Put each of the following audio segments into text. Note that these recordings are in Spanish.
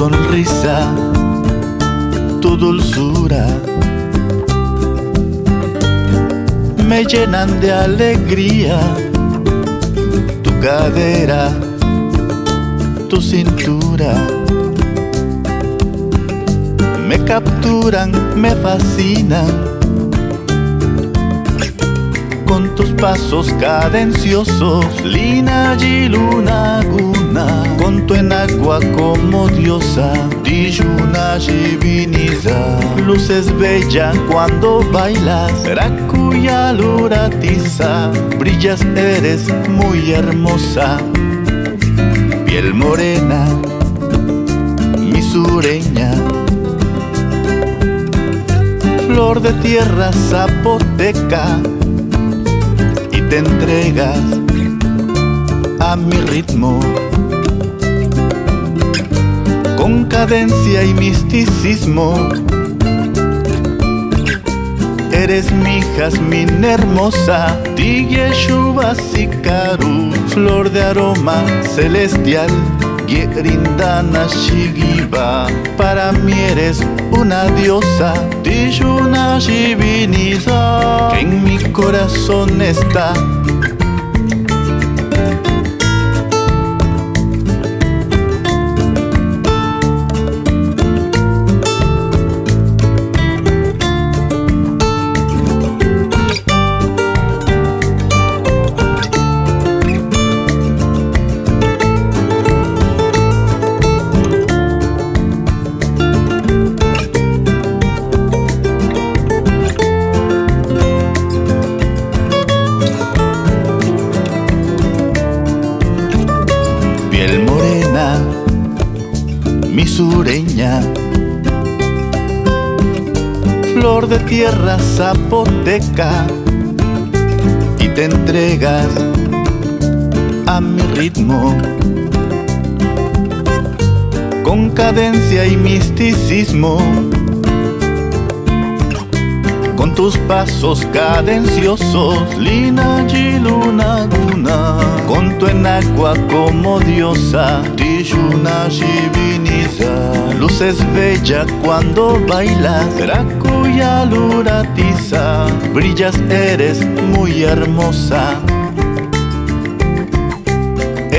sonrisa, tu dulzura. Me llenan de alegría, tu cadera, tu cintura. Me capturan, me fascinan con tus pasos cadenciosos, lina y luna guna, con tu enagua como diosa, dijuna diviniza, luces bellas cuando bailas, racuya luratiza, brillas eres muy hermosa, piel morena, mi sureña flor de tierra zapoteca te entregas a mi ritmo con cadencia y misticismo. Eres mi jazmín hermosa, Shuba Sikaru, flor de aroma celestial, Gerindana Shigiba. Para mí eres una diosa, Tijuna mi corazón está mi sureña. Flor de tierra zapoteca. Y te entregas a mi ritmo. Con cadencia y misticismo. Con tus pasos cadenciosos, lina y luna guna, enagua como diosa, tijuna shiviniza, luces bella cuando bailas, racuya luratiza, brillas eres muy hermosa.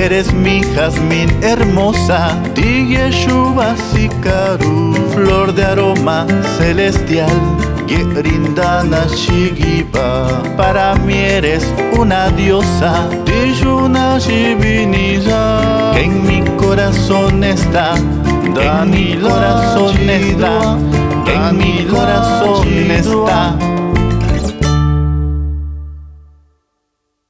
Eres mi jazmín hermosa, Shuba Sikaru, flor de aroma celestial Gerindana Shigiba. Para mí eres una diosa Tijuna Shibiniza Que en mi corazón está en mi corazón está En mi corazón está